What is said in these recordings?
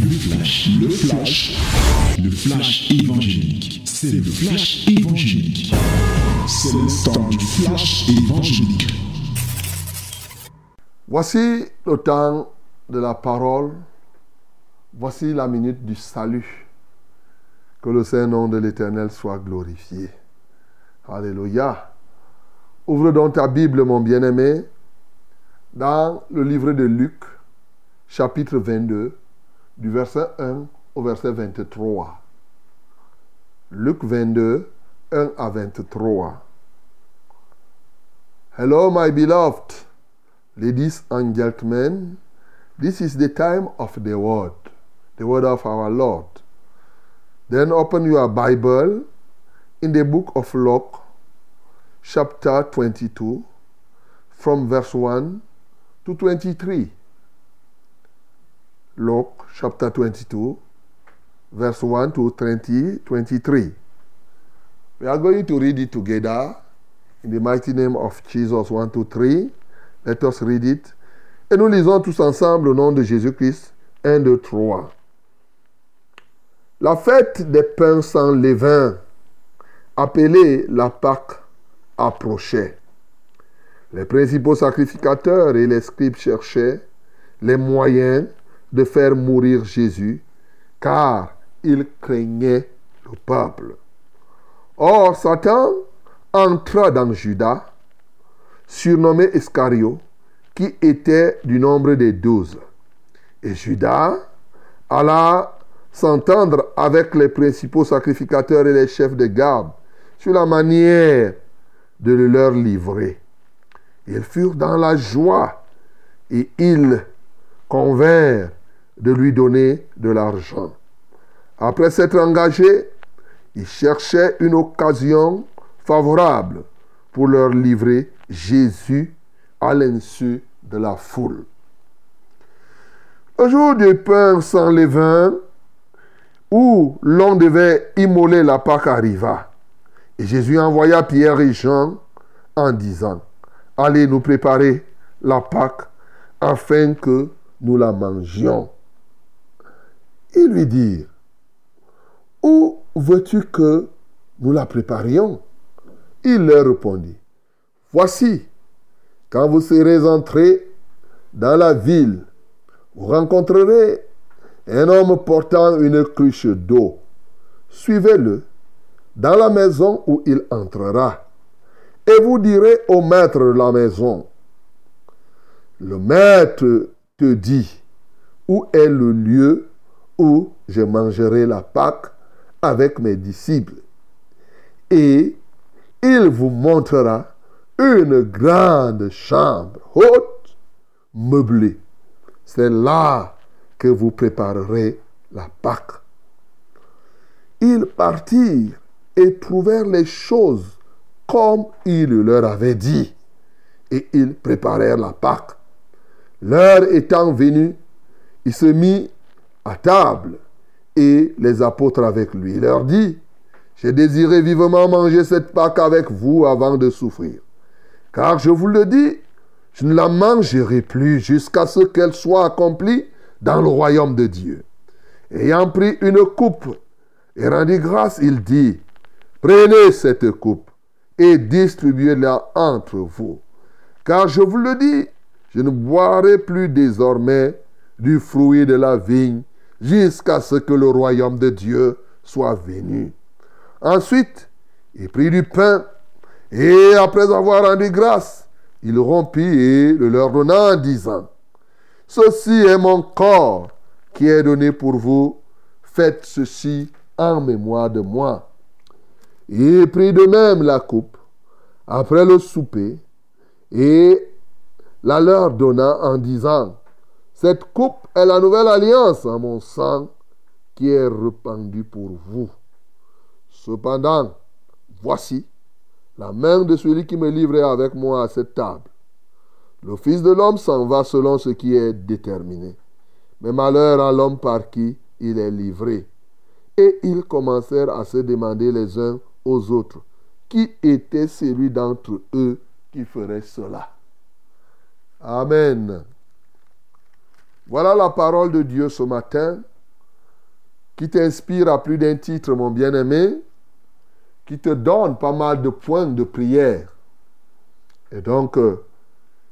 Le flash, le flash, le flash évangélique. C'est le flash évangélique. C'est le temps du flash évangélique. Voici le temps de la parole. Voici la minute du salut. Que le Saint-Nom de l'Éternel soit glorifié. Alléluia. Ouvre donc ta Bible, mon bien-aimé, dans le livre de Luc, chapitre 22, du verset 1 au verset 23. Luc 22, 1 à 23. Hello, my beloved, ladies and gentlemen. This is the time of the word, the word of our Lord. Then open your Bible in the book of Luke, chapter 22, from verse 1 to 23. Luke chapter 22, verse 1 to 20, 23. We are going to read it together in the mighty name of Jesus. 1, 2, 3. Let us read it. Et nous lisons tous ensemble au nom de Jésus-Christ. 1, 2, 3. La fête des pains sans levain, appelée la Pâque, approchait. Les principaux sacrificateurs et les scribes cherchaient les moyens de faire mourir Jésus, car ils craignaient le peuple. Or, Satan entra dans Judas, surnommé Iscario, qui était du nombre des douze. Et Judas alla s'entendre avec les principaux sacrificateurs et les chefs de garde sur la manière de le leur livrer. Ils furent dans la joie et ils convinrent de lui donner de l'argent. Après s'être engagés, ils cherchaient une occasion favorable pour leur livrer Jésus à l'insu de la foule. Un jour du pain sans levain, où l'on devait immoler la Pâque arriva. Et Jésus envoya Pierre et Jean en disant, Allez nous préparer la Pâque afin que nous la mangions. Ils lui dirent, Où veux-tu que nous la préparions? Il leur répondit, Voici, quand vous serez entrés dans la ville, vous rencontrerez un homme portant une cruche d'eau. Suivez-le dans la maison où il entrera. Et vous direz au maître de la maison, le maître te dit, où est le lieu où je mangerai la Pâque avec mes disciples. Et il vous montrera une grande chambre haute, meublée. C'est là que vous préparerez la Pâque. Ils partirent et trouvèrent les choses comme il leur avait dit. Et ils préparèrent la Pâque. L'heure étant venue, il se mit à table et les apôtres avec lui. Il leur dit, j'ai désiré vivement manger cette Pâque avec vous avant de souffrir. Car je vous le dis, je ne la mangerai plus jusqu'à ce qu'elle soit accomplie dans le royaume de Dieu. Ayant pris une coupe et rendu grâce, il dit, prenez cette coupe et distribuez-la entre vous. Car je vous le dis, je ne boirai plus désormais du fruit de la vigne jusqu'à ce que le royaume de Dieu soit venu. Ensuite, il prit du pain et après avoir rendu grâce, il rompit et le leur donna en disant, Ceci est mon corps qui est donné pour vous, faites ceci en mémoire de moi. Il prit de même la coupe après le souper et la leur donna en disant, Cette coupe est la nouvelle alliance en mon sang qui est répandue pour vous. Cependant, voici la main de celui qui me livrait avec moi à cette table. Le Fils de l'homme s'en va selon ce qui est déterminé. Mais malheur à l'homme par qui il est livré. Et ils commencèrent à se demander les uns aux autres qui était celui d'entre eux qui ferait cela? Amen. Voilà la parole de Dieu ce matin. qui t'inspire à plus d'un titre, mon bien-aimé, qui te donne pas mal de points de prière. Et donc, euh,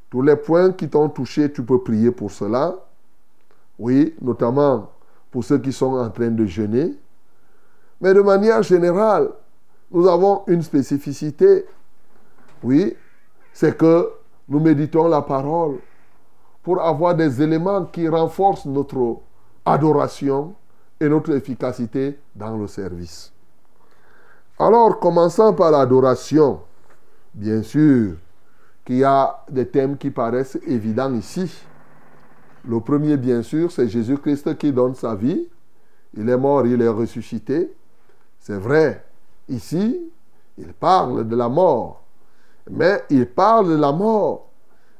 tous les points qui t'ont touché, tu peux prier pour cela. Oui, notamment pour ceux qui sont en train de jeûner. Mais de manière générale, nous avons une spécificité. Oui, c'est que nous méditons la parole pour avoir des éléments qui renforcent notre adoration et notre efficacité dans le service. Alors, commençons par l'adoration. Bien sûr qu'il y a des thèmes qui paraissent évidents ici. Le premier, bien sûr, c'est Jésus-Christ qui donne sa vie. Il est mort, il est ressuscité. C'est vrai. Ici, il parle de la mort. Mais il parle de la mort.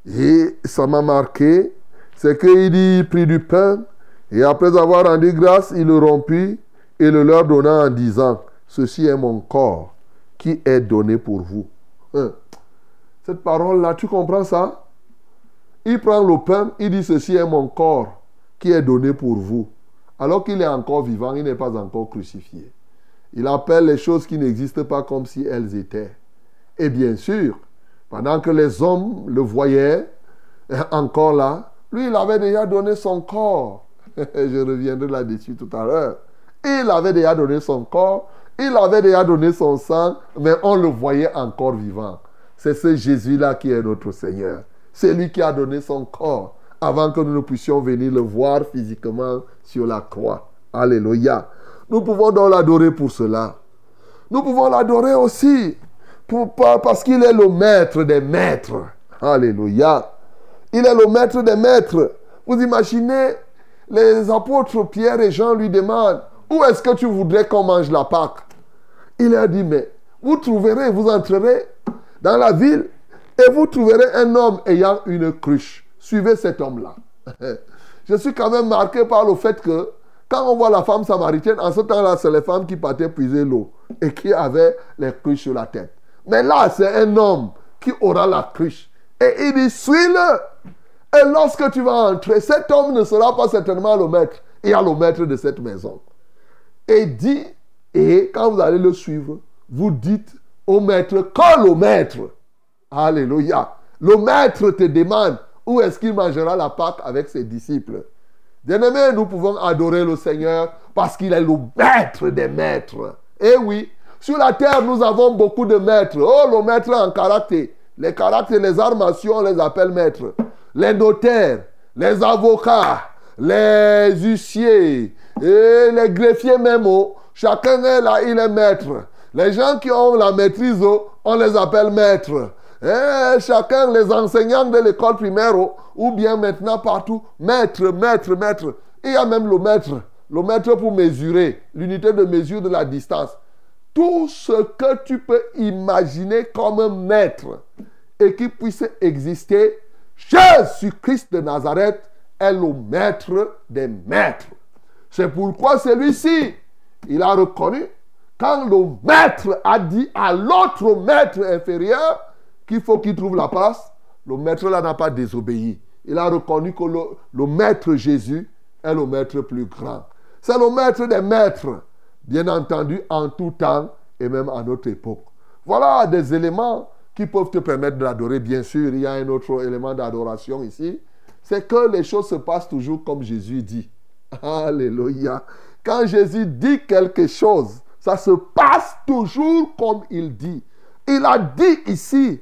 Et ça m'a marqué, c'est qu'il dit, il prit du pain, et après avoir rendu grâce, il le rompit et le leur donna en disant, ceci est mon corps qui est donné pour vous. Hein. Cette parole-là, tu comprends ça? Il prend le pain, il dit, ceci est mon corps qui est donné pour vous. Alors qu'il est encore vivant, il n'est pas encore crucifié. Il appelle les choses qui n'existent pas comme si elles étaient. Et bien sûr, pendant que les hommes le voyaient encore là, lui, il avait déjà donné son corps. Je reviendrai là-dessus tout à l'heure. Il avait déjà donné son corps, il avait déjà donné son sang, mais on le voyait encore vivant. C'est ce Jésus-là qui est notre Seigneur. C'est lui qui a donné son corps avant que nous ne puissions venir le voir physiquement sur la croix. Alléluia. Nous pouvons donc l'adorer pour cela. Nous pouvons l'adorer aussi parce qu'il est le maître des maîtres. Alléluia. Il est le maître des maîtres. Vous imaginez, les apôtres Pierre et Jean lui demandent, où est-ce que tu voudrais qu'on mange la Pâque? Il a dit, mais vous trouverez, vous entrerez dans la ville et vous trouverez un homme ayant une cruche. Suivez cet homme-là. Je suis quand même marqué par le fait que quand on voit la femme samaritaine, en ce temps-là, c'est les femmes qui partaient puiser l'eau et qui avaient les cruches sur la tête. Mais là, c'est un homme qui aura la cruche. Et il dit, suis-le. Et lorsque tu vas entrer, cet homme ne sera pas certainement le maître. Il y a le maître de cette maison. Et dit, et quand vous allez le suivre, vous dites au maître que le maître. Alléluia. Le maître te demande où est-ce qu'il mangera la Pâque avec ses disciples? Bien-aimés, nous pouvons adorer le Seigneur parce qu'il est le maître des maîtres. Et oui, sur la terre, nous avons beaucoup de maîtres. Oh, le maître en caractère. Les caractères, les armations, on les appelle maîtres. Les notaires, les avocats, les huissiers, les greffiers même. Oh, chacun est là, il est maître. Les gens qui ont la maîtrise, oh, on les appelle maîtres. Et chacun, les enseignants de l'école primaire, oh, ou bien maintenant partout, maître, maître, maître. Il y a même le maître, le maître pour mesurer, l'unité de mesure de la distance tout ce que tu peux imaginer comme maître et qui puisse exister, Jésus-Christ de Nazareth est le maître des maîtres. C'est pourquoi celui-ci, il a reconnu, quand le maître a dit à l'autre maître inférieur qu'il faut qu'il trouve la place, le maître là n'a pas désobéi. Il a reconnu que le maître Jésus est le maître plus grand. C'est le maître des maîtres bien entendu en tout temps et même à notre époque. Voilà des éléments qui peuvent te permettre d'adorer. Bien sûr, il y a un autre élément d'adoration ici, c'est que les choses se passent toujours comme Jésus dit. Alléluia. Quand Jésus dit quelque chose, ça se passe toujours comme il dit. Il a dit ici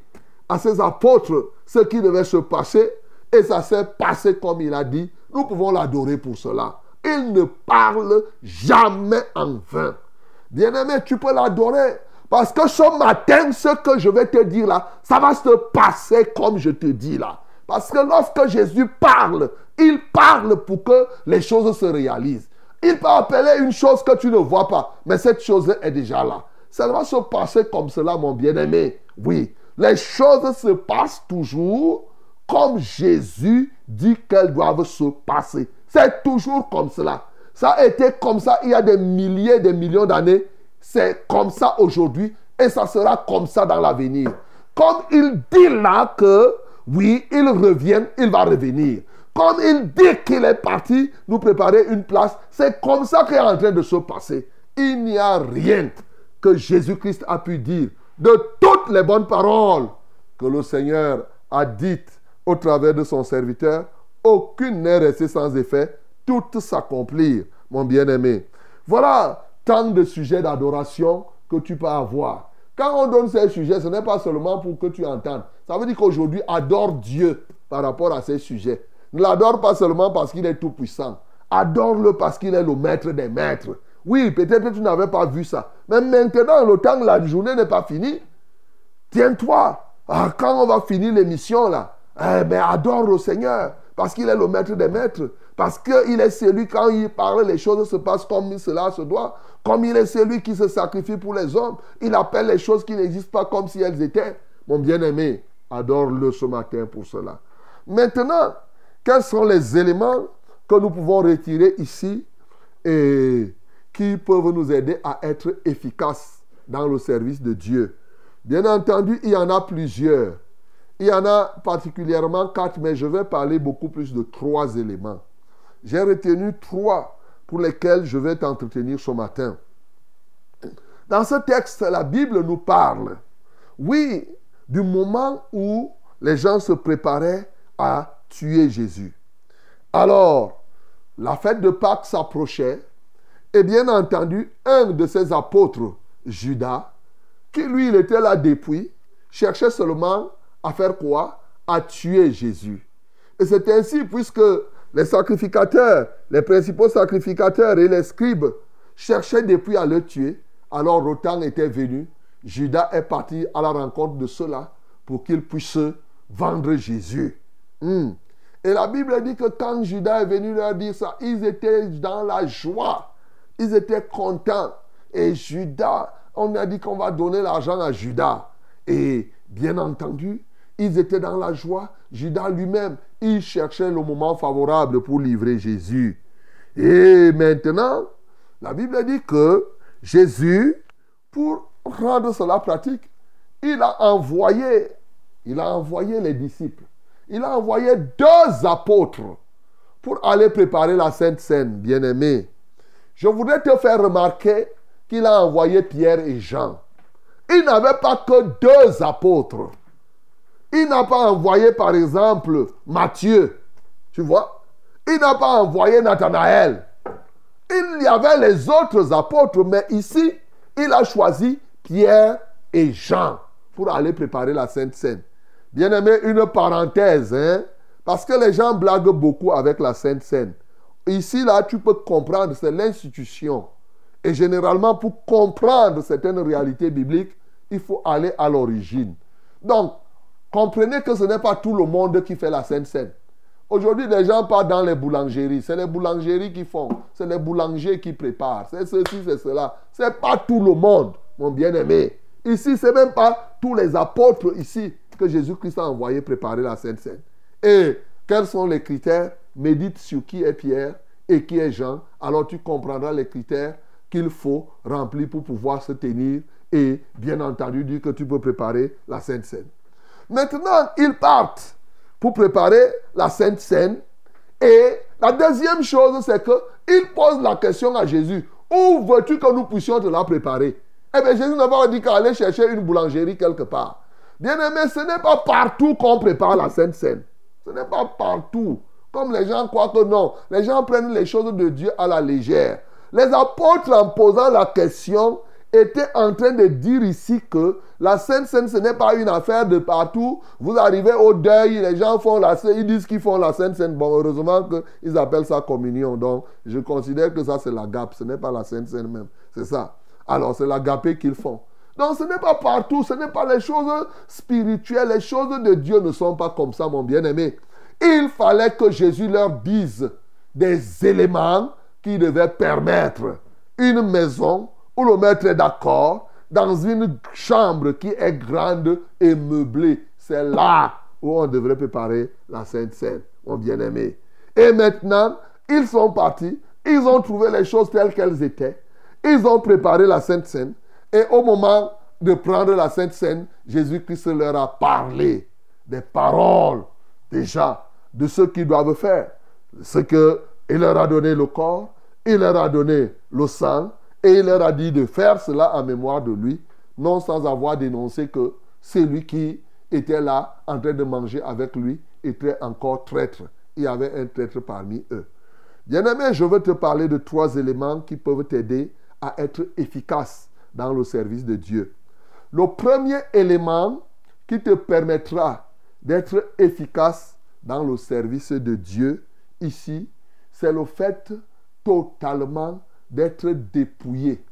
à ses apôtres ce qui devait se passer et ça s'est passé comme il a dit. Nous pouvons l'adorer pour cela. Il ne parle jamais en vain. Bien-aimé, tu peux l'adorer. Parce que ce matin, ce que je vais te dire là, ça va se passer comme je te dis là. Parce que lorsque Jésus parle, il parle pour que les choses se réalisent. Il peut appeler une chose que tu ne vois pas, mais cette chose est déjà là. Ça va se passer comme cela, mon bien-aimé. Oui, les choses se passent toujours comme Jésus dit qu'elles doivent se passer. C'est toujours comme cela. Ça a été comme ça il y a des milliers, des millions d'années. C'est comme ça aujourd'hui et ça sera comme ça dans l'avenir. Comme il dit là que, oui, il revient, il va revenir. comme il dit qu'il est parti nous préparer une place, c'est comme ça qu'il est en train de se passer. Il n'y a rien que Jésus-Christ a pu dire de toutes les bonnes paroles que le Seigneur a dites au travers de son serviteur. Aucune n'est restée sans effet, toutes s'accomplir, mon bien-aimé. Voilà tant de sujets d'adoration que tu peux avoir. Quand on donne ces sujets, ce n'est pas seulement pour que tu entendes. Ça veut dire qu'aujourd'hui, adore Dieu par rapport à ces sujets. Ne l'adore pas seulement parce qu'il est tout puissant. Adore-le parce qu'il est le maître des maîtres. Oui, peut-être que tu n'avais pas vu ça. Mais maintenant, le temps, la journée n'est pas finie. Tiens-toi. Ah, quand on va finir l'émission, là, eh bien, adore le Seigneur. Parce qu'il est le maître des maîtres. Parce qu'il est celui, quand il parle, les choses se passent comme cela se doit. Comme il est celui qui se sacrifie pour les hommes. Il appelle les choses qui n'existent pas comme si elles étaient. Mon bien-aimé, adore-le ce matin pour cela. Maintenant, quels sont les éléments que nous pouvons retirer ici et qui peuvent nous aider à être efficaces dans le service de Dieu? Bien entendu, il y en a plusieurs. Il y en a particulièrement quatre, mais je vais parler beaucoup plus de trois éléments. J'ai retenu trois pour lesquels je vais t'entretenir ce matin. Dans ce texte, la Bible nous parle, oui, du moment où les gens se préparaient à tuer Jésus. Alors, la fête de Pâques s'approchait et bien entendu, un de ses apôtres, Judas, qui lui, il était là depuis, cherchait seulement à faire quoi? À tuer Jésus. Et c'est ainsi, puisque les sacrificateurs, les principaux sacrificateurs et les scribes cherchaient depuis à le tuer, alors temps était venu. Judas est parti à la rencontre de ceux-là pour qu'ils puissent vendre Jésus. Hmm. Et la Bible dit que quand Judas est venu leur dire ça, ils étaient dans la joie. Ils étaient contents. Et Judas, on a dit qu'on va donner l'argent à Judas. Et bien entendu, ils étaient dans la joie. Judas lui-même, il cherchait le moment favorable pour livrer Jésus. Et maintenant, la Bible dit que Jésus, pour rendre cela pratique, il a envoyé, il a envoyé les disciples il a envoyé deux apôtres pour aller préparer la Sainte Seine, bien-aimé. Je voudrais te faire remarquer qu'il a envoyé Pierre et Jean. Il n'avait pas que deux apôtres. Il n'a pas envoyé, par exemple, Matthieu. Tu vois? Il n'a pas envoyé Nathanaël. Il y avait les autres apôtres, mais ici, il a choisi Pierre et Jean pour aller préparer la Sainte Seine. Bien-aimé, une parenthèse, hein, parce que les gens blaguent beaucoup avec la Sainte Seine. Ici, là, tu peux comprendre, c'est l'institution. Et généralement, pour comprendre certaines réalités bibliques, il faut aller à l'origine. Donc, comprenez que ce n'est pas tout le monde qui fait la Sainte Seine. Aujourd'hui, les gens partent dans les boulangeries. C'est les boulangeries qui font. C'est les boulangers qui préparent. C'est ceci, c'est cela. Ce n'est pas tout le monde, mon bien-aimé. Ici, ce n'est même pas tous les apôtres ici que Jésus-Christ a envoyé préparer la Sainte Seine. Et quels sont les critères? Médite sur qui est Pierre et qui est Jean. Alors tu comprendras les critères qu'il faut remplir pour pouvoir se tenir et bien entendu dire que tu peux préparer la Sainte Seine. Maintenant, ils partent pour préparer la Sainte Seine. Et la deuxième chose, c'est qu'ils posent la question à Jésus. Où veux-tu que nous puissions te la préparer? Eh bien, Jésus n'a pas dit qu'aller chercher une boulangerie quelque part. Bien-aimé, ce n'est pas partout qu'on prépare la Sainte Seine. Ce n'est pas partout. Comme les gens croient que non. Les gens prennent les choses de Dieu à la légère. Les apôtres, en posant la question, étaient en train de dire ici que la Sainte Seine, ce n'est pas une affaire de partout. Vous arrivez au deuil, les gens font la ils disent qu'ils font la Sainte Seine. Bon, heureusement qu'ils appellent ça communion. Donc, je considère que ça, c'est la gape. Ce n'est pas la Sainte Seine même. C'est ça. Alors, c'est la gapée qu'ils font. Donc ce n'est pas partout, ce n'est pas les choses spirituelles, les choses de Dieu ne sont pas comme ça, mon bien-aimé. Il fallait que Jésus leur dise des éléments qui devaient permettre une maison où le maître est d'accord, dans une chambre qui est grande et meublée. C'est là où on devrait préparer la Sainte Seine, mon bien-aimé. Et maintenant, ils sont partis, ils ont trouvé les choses telles qu'elles étaient, ils ont préparé la Sainte Seine, et au moment de prendre la Sainte Seine, Jésus-Christ leur a parlé des paroles déjà de ce qu'ils doivent faire. Ce que il leur a donné le corps, il leur a donné le sang, et il leur a dit de faire cela en mémoire de lui, non sans avoir dénoncé que c'est lui qui était là en train de manger avec lui était encore traître. Il y avait un traître parmi eux. Bien-aimé, je veux te parler de trois éléments qui peuvent t'aider à être efficace dans le service de Dieu. Le premier élément qui te permettra d'être efficace dans le service de Dieu ici, c'est le fait totalement d'être dépouillé.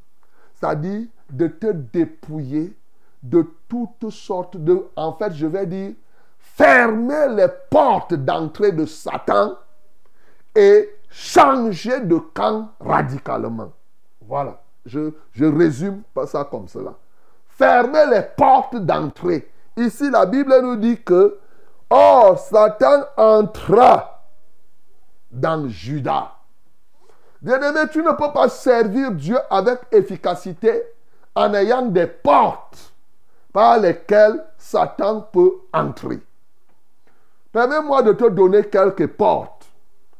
C'est-à-dire de te dépouiller de toutes sortes de... En fait, je vais dire, fermer les portes d'entrée de Satan et changer de camp radicalement. Voilà, je, je résume ça comme cela. Fermer les portes d'entrée. Ici, la Bible nous dit que, oh, Satan entra dans Judas. Bien-aimé, tu ne peux pas servir Dieu avec efficacité en ayant des portes par lesquelles Satan peut entrer. Permets-moi de te donner quelques portes.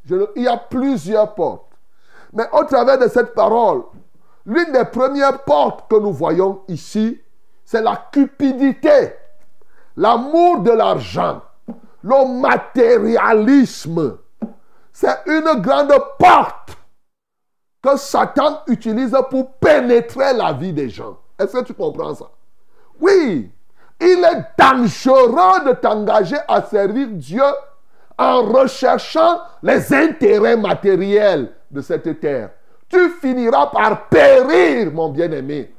il y a plusieurs portes. Mais au travers de cette parole, l'une des premières portes que nous voyons ici, c'est la cupidité, l'amour de l'argent, le matérialisme. C'est une grande porte que Satan utilise pour pénétrer la vie des gens. Est-ce que tu comprends ça? Oui, il est dangereux de t'engager à servir Dieu en recherchant les intérêts matériels de cette terre. Tu finiras par périr, mon bien-aimé.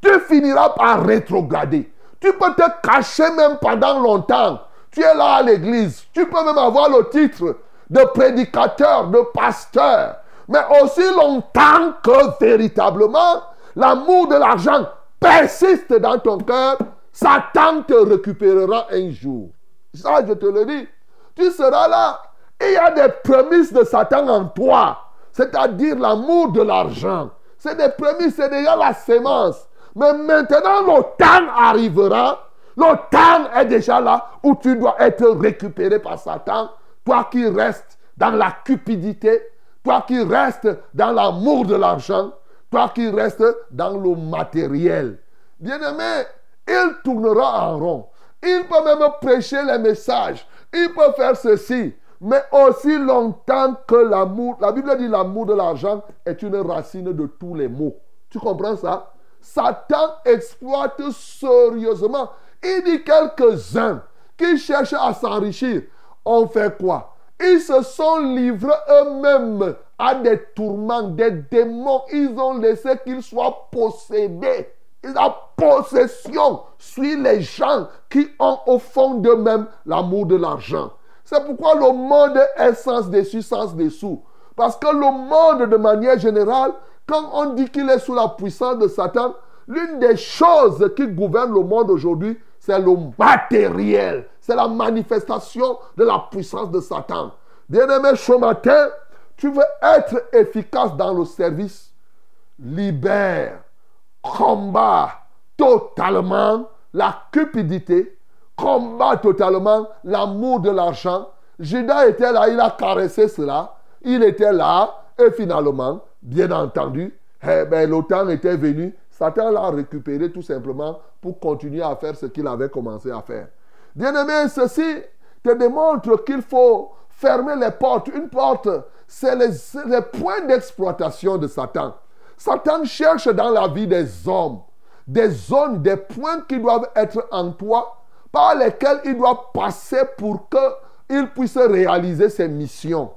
Tu finiras par rétrograder. Tu peux te cacher même pendant longtemps. Tu es là à l'église. Tu peux même avoir le titre de prédicateur, de pasteur. Mais aussi longtemps que véritablement l'amour de l'argent persiste dans ton cœur, Satan te récupérera un jour. Ça, je te le dis. Tu seras là. il y a des prémices de Satan en toi. C'est-à-dire l'amour de l'argent. C'est des prémices, c'est déjà la sémence. Mais maintenant, le temps arrivera. Le temps est déjà là où tu dois être récupéré par Satan. Toi qui restes dans la cupidité, toi qui restes dans l'amour de l'argent, toi qui restes dans le matériel. Bien-aimé, il tournera en rond. Il peut même prêcher les messages. Il peut faire ceci. Mais aussi longtemps que l'amour, la Bible dit l'amour de l'argent est une racine de tous les maux. Tu comprends ça? Satan exploite sérieusement. Il dit quelques-uns qui cherchent à s'enrichir. On fait quoi? Ils se sont livrés eux-mêmes à des tourments, des démons. Ils ont laissé qu'ils soient possédés. La possession suit les gens qui ont au fond d'eux-mêmes l'amour de l'argent. C'est pourquoi le monde est sens dessus, sens dessous. Parce que le monde, de manière générale, quand on dit qu'il est sous la puissance de Satan, l'une des choses qui gouverne le monde aujourd'hui, c'est le matériel. C'est la manifestation de la puissance de Satan. Bien-aimé, ce matin, tu veux être efficace dans le service. Libère, combat totalement la cupidité, combat totalement l'amour de l'argent. Judas était là, il a caressé cela. Il était là et finalement, bien entendu, eh ben, le était venu Satan l'a récupéré tout simplement pour continuer à faire ce qu'il avait commencé à faire. Bien-aimé, ceci te démontre qu'il faut fermer les portes. Une porte, c'est les, les, points d'exploitation de Satan. Satan cherche dans la vie des hommes des zones, des points qui doivent être en toi, par lesquels il doit passer pour qu'il puisse réaliser ses missions.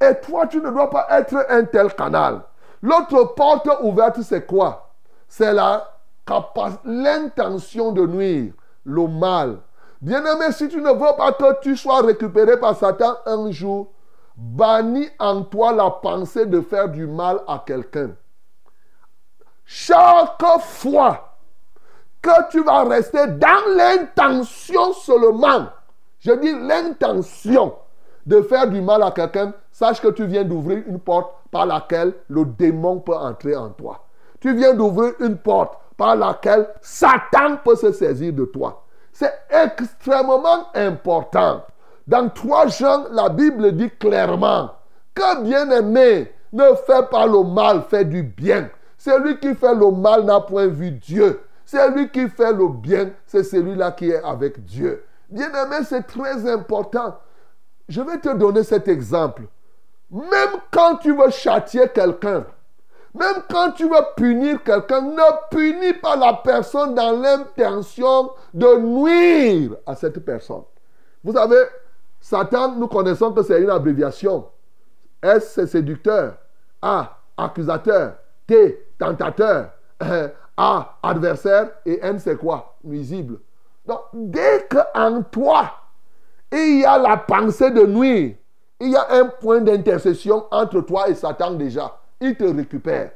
Et toi, tu ne dois pas être un tel canal. L'autre porte ouverte, c'est quoi? C'est l'intention de nuire, le mal. Bien-aimé, si tu ne veux pas que tu sois récupéré par Satan un jour, bannis en toi la pensée de faire du mal à quelqu'un. Chaque fois que tu vas rester dans l'intention seulement, je dis l'intention de faire du mal à quelqu'un, sache que tu viens d'ouvrir une porte par laquelle le démon peut entrer en toi tu viens d'ouvrir une porte par laquelle Satan peut se saisir de toi. C'est extrêmement important. Dans 3 Jean, la Bible dit clairement que bien-aimé ne fait pas le mal, fait du bien. Celui qui fait le mal n'a point vu Dieu. Celui qui fait le bien, c'est celui-là qui est avec Dieu. Bien-aimé, c'est très important. Je vais te donner cet exemple. Même quand tu veux châtier quelqu'un, même quand tu veux punir quelqu'un, ne punis pas la personne dans l'intention de nuire à cette personne. Vous savez, Satan, nous connaissons que c'est une abréviation. S, c'est séducteur. A, accusateur. T, tentateur. A, adversaire. Et N, c'est quoi? Nuisible. Donc, dès qu'en toi, il y a la pensée de nuire, il y a un point d'intercession entre toi et Satan déjà. Il te récupère.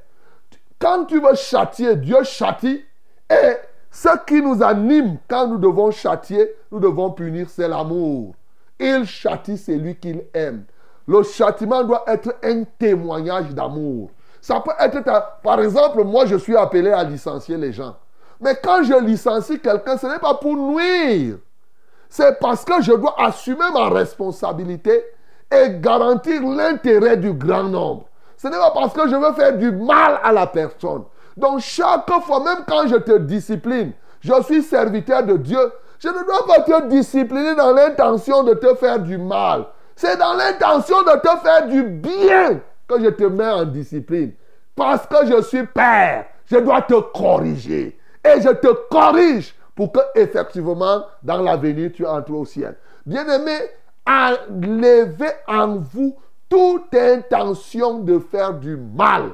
Quand tu veux châtier, Dieu châtie. Et ce qui nous anime quand nous devons châtier, nous devons punir, c'est l'amour. Il châtie celui qu'il aime. Le châtiment doit être un témoignage d'amour. Ça peut être, par exemple, moi je suis appelé à licencier les gens. Mais quand je licencie quelqu'un, ce n'est pas pour nuire. C'est parce que je dois assumer ma responsabilité et garantir l'intérêt du grand nombre. Ce n'est pas parce que je veux faire du mal à la personne. Donc chaque fois, même quand je te discipline, je suis serviteur de Dieu, je ne dois pas te discipliner dans l'intention de te faire du mal. C'est dans l'intention de te faire du bien que je te mets en discipline. Parce que je suis père, je dois te corriger. Et je te corrige pour que effectivement, dans l'avenir, tu entres au ciel. Bien-aimé, enlevez en vous toute intention de faire du mal.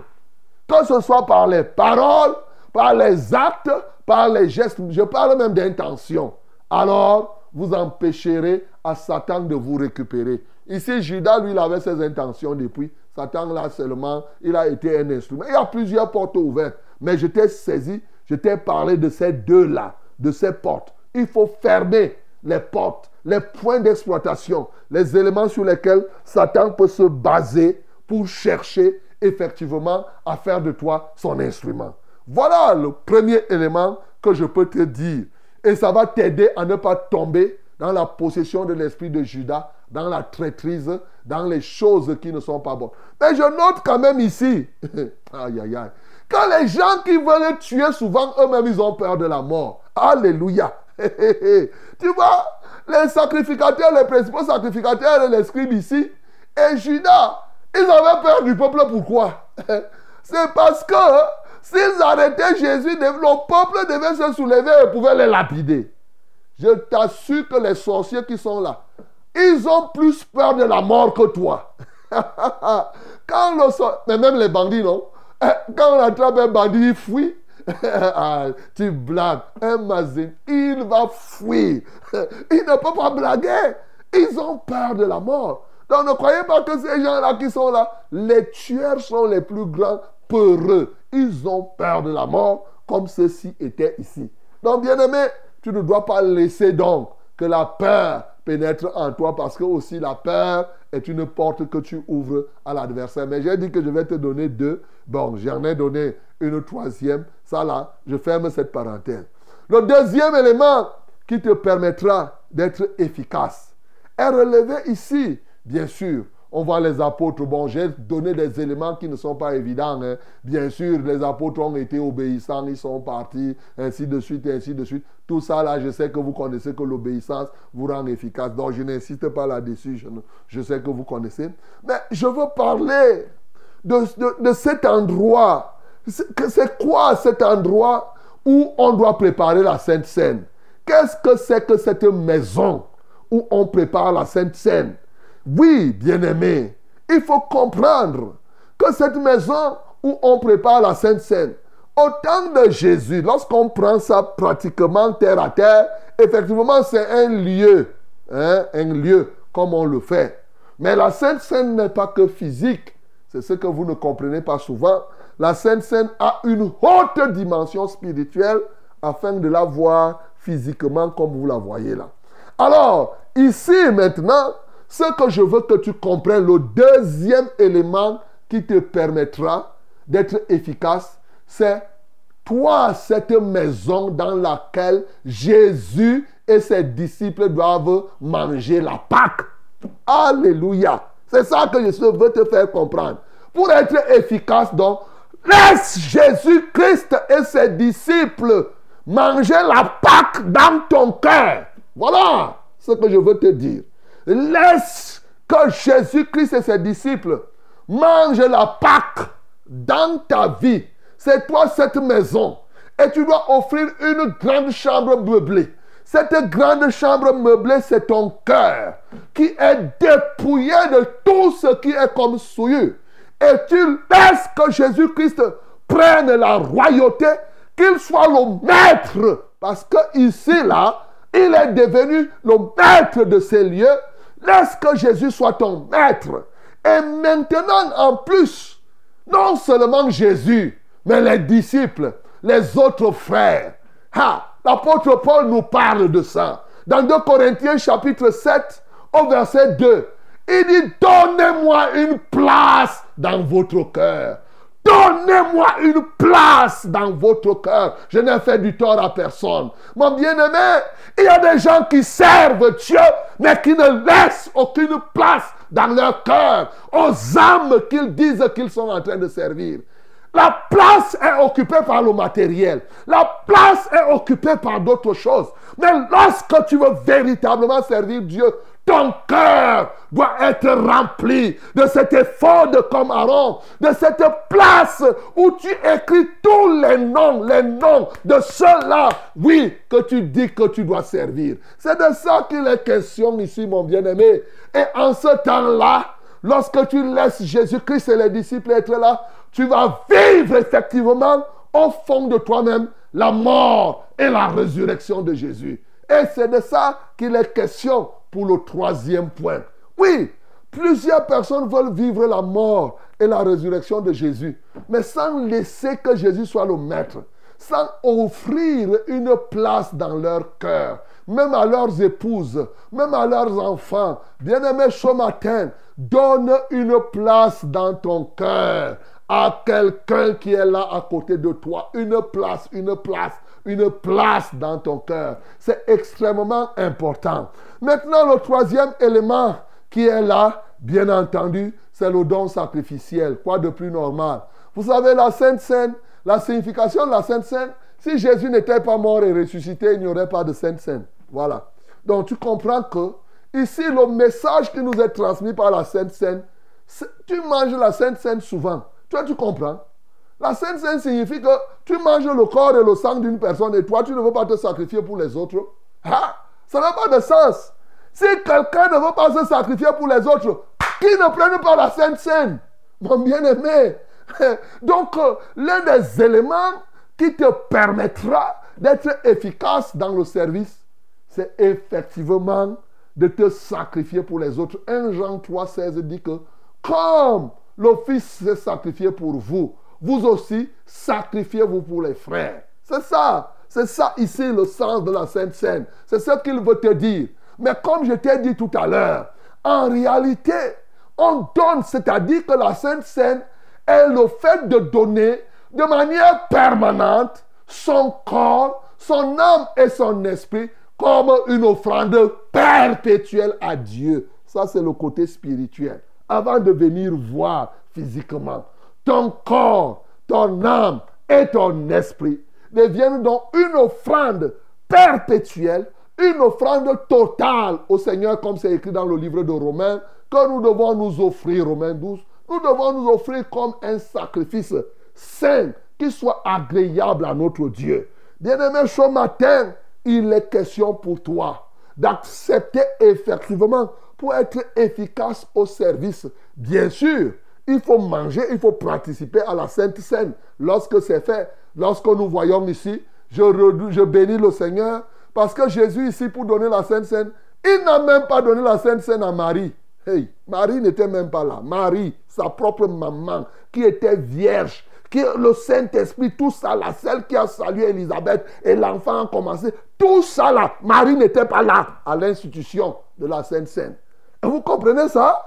Que ce soit par les paroles, par les actes, par les gestes, je parle même d'intention. Alors, vous empêcherez à Satan de vous récupérer. Ici, Judas, lui, il avait ses intentions depuis. Satan, là, seulement, il a été un instrument. Il y a plusieurs portes ouvertes. Mais je t'ai saisi, je t'ai parlé de ces deux-là, de ces portes. Il faut fermer les portes, les points d'exploitation, les éléments sur lesquels Satan peut se baser pour chercher effectivement à faire de toi son instrument. Voilà le premier élément que je peux te dire. Et ça va t'aider à ne pas tomber dans la possession de l'esprit de Judas, dans la traîtrise, dans les choses qui ne sont pas bonnes. Mais je note quand même ici, aïe aïe aïe, quand les gens qui veulent tuer souvent eux-mêmes, ils ont peur de la mort. Alléluia. tu vois, les sacrificateurs, les principaux sacrificateurs, les scribes ici, et Judas, ils avaient peur du peuple. Pourquoi? C'est parce que s'ils arrêtaient Jésus, le peuple devait se soulever et pouvait les lapider. Je t'assure que les sorciers qui sont là, ils ont plus peur de la mort que toi. Quand le Mais même les bandits, non? Quand on attrape un bandit, il fuit. ah, tu blagues. Un mazin, il va fuir. Il ne peut pas blaguer. Ils ont peur de la mort. Donc ne croyez pas que ces gens-là qui sont là, les tueurs sont les plus grands peureux. Ils ont peur de la mort comme ceux-ci étaient ici. Donc bien aimé, tu ne dois pas laisser donc que la peur pénètre en toi parce que aussi la peur est une porte que tu ouvres à l'adversaire. Mais j'ai dit que je vais te donner deux. Bon, j'en ai donné une troisième. Ça là, je ferme cette parenthèse. Le deuxième élément qui te permettra d'être efficace est relevé ici, bien sûr, on voit les apôtres. Bon, j'ai donné des éléments qui ne sont pas évidents. Hein. Bien sûr, les apôtres ont été obéissants, ils sont partis, ainsi de suite, ainsi de suite. Tout ça, là, je sais que vous connaissez que l'obéissance vous rend efficace. Donc, je n'insiste pas là-dessus. Je, sais que vous connaissez. Mais je veux parler de, de cet endroit. C'est quoi cet endroit où on doit préparer la Sainte Seine? Qu'est-ce que c'est que cette maison où on prépare la Sainte Seine? Oui, bien-aimé, il faut comprendre que cette maison où on prépare la Sainte Seine, au temps de Jésus, lorsqu'on prend ça pratiquement terre à terre, effectivement, c'est un lieu, hein, un lieu comme on le fait. Mais la Sainte Seine n'est pas que physique. C'est ce que vous ne comprenez pas souvent. La Sainte Seine a une haute dimension spirituelle afin de la voir physiquement comme vous la voyez là. Alors, ici maintenant, ce que je veux que tu comprennes, le deuxième élément qui te permettra d'être efficace, c'est toi, cette maison dans laquelle Jésus et ses disciples doivent manger la Pâque. Alléluia. C'est ça que je veux te faire comprendre. Pour être efficace, donc, laisse Jésus-Christ et ses disciples manger la Pâque dans ton cœur. Voilà ce que je veux te dire. Laisse que Jésus-Christ et ses disciples mangent la Pâque dans ta vie. C'est toi cette maison. Et tu dois offrir une grande chambre meublée. Cette grande chambre meublée, c'est ton cœur qui est dépouillé de tout ce qui est comme souillure. Et tu laisses que Jésus-Christ prenne la royauté, qu'il soit le maître? Parce que ici, là, il est devenu le maître de ces lieux. Laisse que Jésus soit ton maître? Et maintenant, en plus, non seulement Jésus, mais les disciples, les autres frères. L'apôtre Paul nous parle de ça. Dans 2 Corinthiens chapitre 7, au verset 2, il dit, donnez-moi une place dans votre cœur. Donnez-moi une place dans votre cœur. Je n'ai fait du tort à personne. Mon bien-aimé, il y a des gens qui servent Dieu, mais qui ne laissent aucune place dans leur cœur aux âmes qu'ils disent qu'ils sont en train de servir. La place est occupée par le matériel. La place est occupée par d'autres choses. Mais lorsque tu veux véritablement servir Dieu, ton cœur doit être rempli de cet effort de comme Aaron, de cette place où tu écris tous les noms, les noms de ceux-là, oui, que tu dis que tu dois servir. C'est de ça qu'il est question ici, mon bien-aimé. Et en ce temps-là, lorsque tu laisses Jésus-Christ et les disciples être là, tu vas vivre effectivement au fond de toi-même la mort et la résurrection de Jésus. Et c'est de ça qu'il est question pour le troisième point. Oui, plusieurs personnes veulent vivre la mort et la résurrection de Jésus, mais sans laisser que Jésus soit le maître, sans offrir une place dans leur cœur, même à leurs épouses, même à leurs enfants. Bien-aimé, ce matin, donne une place dans ton cœur à quelqu'un qui est là à côté de toi. Une place, une place, une place dans ton cœur. C'est extrêmement important. Maintenant, le troisième élément qui est là, bien entendu, c'est le don sacrificiel. Quoi de plus normal? Vous savez, la Sainte Seine, la signification de la Sainte Seine, si Jésus n'était pas mort et ressuscité, il n'y aurait pas de Sainte Seine. Voilà. Donc tu comprends que ici, le message qui nous est transmis par la Sainte Seine, tu manges la Sainte Seine souvent. Toi, tu comprends La Sainte Seine signifie que tu manges le corps et le sang d'une personne et toi, tu ne veux pas te sacrifier pour les autres. Ah, ça n'a pas de sens. Si quelqu'un ne veut pas se sacrifier pour les autres, qu'il ne prenne pas la Sainte Seine? Mon bien-aimé. Donc, euh, l'un des éléments qui te permettra d'être efficace dans le service, c'est effectivement de te sacrifier pour les autres. 1 Jean 3, 16 dit que comme le Fils s'est sacrifié pour vous. Vous aussi, sacrifiez-vous pour les frères. C'est ça. C'est ça ici le sens de la Sainte Seine. C'est ce qu'il veut te dire. Mais comme je t'ai dit tout à l'heure, en réalité, on donne, c'est-à-dire que la Sainte Seine est le fait de donner de manière permanente son corps, son âme et son esprit comme une offrande perpétuelle à Dieu. Ça, c'est le côté spirituel avant de venir voir physiquement. Ton corps, ton âme et ton esprit deviennent donc une offrande perpétuelle, une offrande totale au Seigneur, comme c'est écrit dans le livre de Romains, que nous devons nous offrir, Romains 12, nous devons nous offrir comme un sacrifice saint qui soit agréable à notre Dieu. Bien-aimé, ce matin, il est question pour toi d'accepter effectivement pour être efficace au service. Bien sûr, il faut manger, il faut participer à la Sainte Seine. Lorsque c'est fait, lorsque nous voyons ici, je, je bénis le Seigneur parce que Jésus ici, pour donner la Sainte Seine, il n'a même pas donné la Sainte Seine à Marie. Hey, Marie n'était même pas là. Marie, sa propre maman, qui était vierge, le Saint-Esprit, tout ça là, celle qui a salué Elisabeth et l'enfant a commencé, tout ça là, Marie n'était pas là à l'institution de la Sainte Seine. Vous comprenez ça?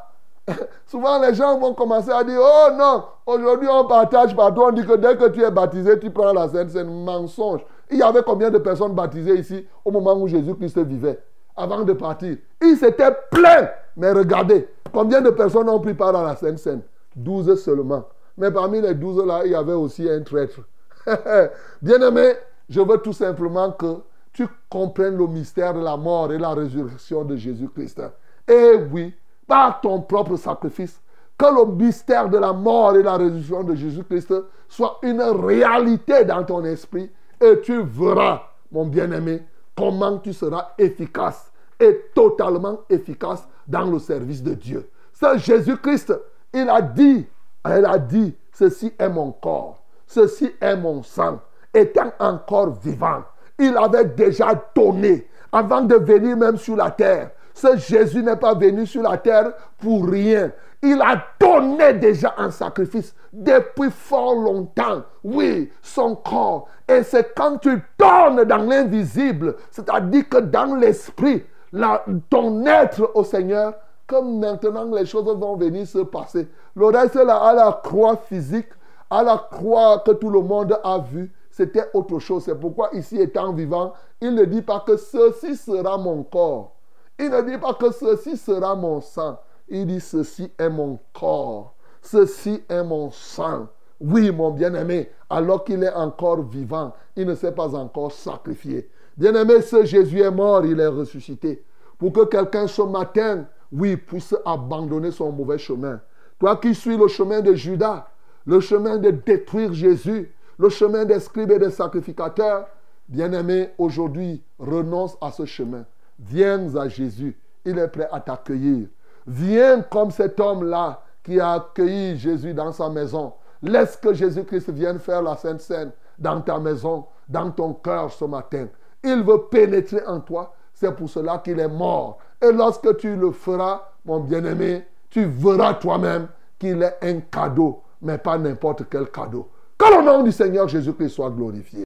Souvent, les gens vont commencer à dire Oh non, aujourd'hui on partage partout. On dit que dès que tu es baptisé, tu prends la Sainte Seine. Mensonge. Il y avait combien de personnes baptisées ici au moment où Jésus-Christ vivait Avant de partir? Il s'était plein. Mais regardez, combien de personnes ont pris part à la Sainte Seine 12 seulement. Mais parmi les 12 là, il y avait aussi un traître. Bien-aimé, je veux tout simplement que tu comprennes le mystère de la mort et la résurrection de Jésus-Christ. Et oui, par ton propre sacrifice, que le mystère de la mort et la résurrection de Jésus-Christ soit une réalité dans ton esprit et tu verras, mon bien-aimé, comment tu seras efficace et totalement efficace dans le service de Dieu. C'est Jésus-Christ, il a dit, elle a dit, ceci est mon corps, ceci est mon sang, étant encore vivant. Il avait déjà donné avant de venir même sur la terre. Ce Jésus n'est pas venu sur la terre pour rien. Il a donné déjà un sacrifice depuis fort longtemps. Oui, son corps. Et c'est quand tu donnes dans l'invisible, c'est-à-dire que dans l'esprit, ton être au Seigneur, comme maintenant les choses vont venir se passer. Le reste à la croix physique, à la croix que tout le monde a vue, c'était autre chose. C'est pourquoi ici étant vivant, il ne dit pas que ceci sera mon corps. Il ne dit pas que ceci sera mon sang. Il dit ceci est mon corps. Ceci est mon sang. Oui, mon bien-aimé, alors qu'il est encore vivant, il ne s'est pas encore sacrifié. Bien-aimé, ce Jésus est mort, il est ressuscité. Pour que quelqu'un ce matin, oui, puisse abandonner son mauvais chemin. Toi qui suis le chemin de Judas, le chemin de détruire Jésus, le chemin des scribes et des sacrificateurs, bien-aimé, aujourd'hui, renonce à ce chemin. Viens à Jésus. Il est prêt à t'accueillir. Viens comme cet homme-là qui a accueilli Jésus dans sa maison. Laisse que Jésus-Christ vienne faire la Sainte Seine dans ta maison, dans ton cœur ce matin. Il veut pénétrer en toi. C'est pour cela qu'il est mort. Et lorsque tu le feras, mon bien-aimé, tu verras toi-même qu'il est un cadeau, mais pas n'importe quel cadeau. Que le nom du Seigneur Jésus-Christ soit glorifié.